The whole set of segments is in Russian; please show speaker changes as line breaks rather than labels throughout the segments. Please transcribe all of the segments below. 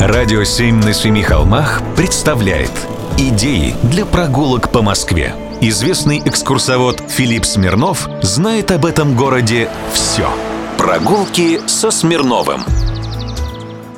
Радио «Семь на семи холмах» представляет Идеи для прогулок по Москве. Известный экскурсовод Филипп Смирнов знает об этом городе все. Прогулки со Смирновым.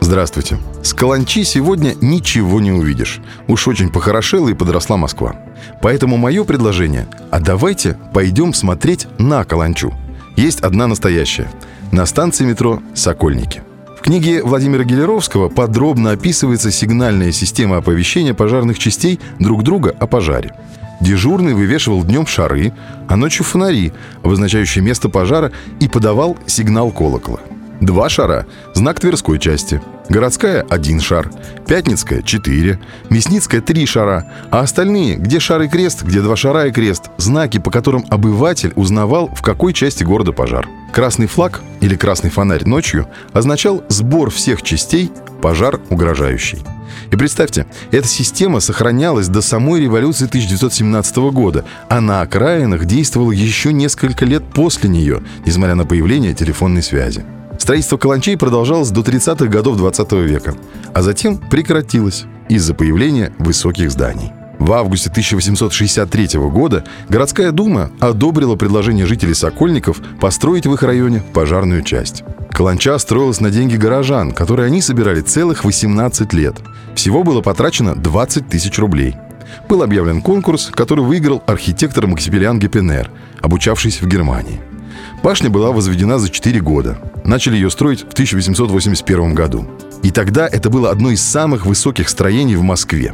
Здравствуйте. С Каланчи сегодня ничего не увидишь. Уж очень похорошела и подросла Москва. Поэтому мое предложение – а давайте пойдем смотреть на Каланчу. Есть одна настоящая. На станции метро «Сокольники» книге Владимира Гелеровского подробно описывается сигнальная система оповещения пожарных частей друг друга о пожаре. Дежурный вывешивал днем шары, а ночью фонари, обозначающие место пожара, и подавал сигнал колокола. Два шара – знак Тверской части. Городская – один шар. Пятницкая – четыре. Мясницкая – три шара. А остальные – где шар и крест, где два шара и крест – знаки, по которым обыватель узнавал, в какой части города пожар. Красный флаг или красный фонарь ночью означал сбор всех частей «пожар угрожающий». И представьте, эта система сохранялась до самой революции 1917 года, а на окраинах действовала еще несколько лет после нее, несмотря на появление телефонной связи. Строительство каланчей продолжалось до 30-х годов 20 века, а затем прекратилось из-за появления высоких зданий. В августе 1863 года городская дума одобрила предложение жителей Сокольников построить в их районе пожарную часть. Каланча строилась на деньги горожан, которые они собирали целых 18 лет. Всего было потрачено 20 тысяч рублей. Был объявлен конкурс, который выиграл архитектор Максимилиан Гепенер, обучавшийся в Германии. Башня была возведена за 4 года. Начали ее строить в 1881 году. И тогда это было одно из самых высоких строений в Москве.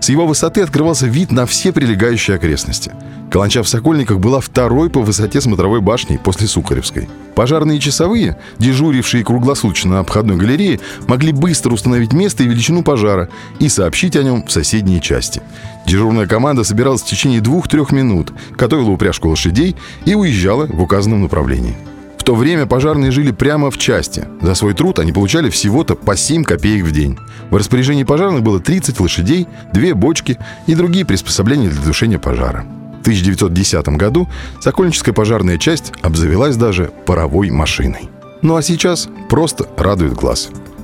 С его высоты открывался вид на все прилегающие окрестности. Каланча в Сокольниках была второй по высоте смотровой башней после Сукаревской. Пожарные часовые, дежурившие круглосуточно на обходной галерее, могли быстро установить место и величину пожара и сообщить о нем в соседние части. Дежурная команда собиралась в течение двух-трех минут, готовила упряжку лошадей и уезжала в указанном направлении. То время пожарные жили прямо в части. За свой труд они получали всего-то по 7 копеек в день. В распоряжении пожарных было 30 лошадей, две бочки и другие приспособления для тушения пожара. В 1910 году Сокольническая пожарная часть обзавелась даже паровой машиной. Ну а сейчас просто радует глаз.